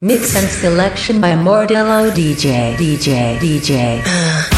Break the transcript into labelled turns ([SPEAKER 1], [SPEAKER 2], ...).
[SPEAKER 1] Mix and selection by Mordello DJ DJ DJ.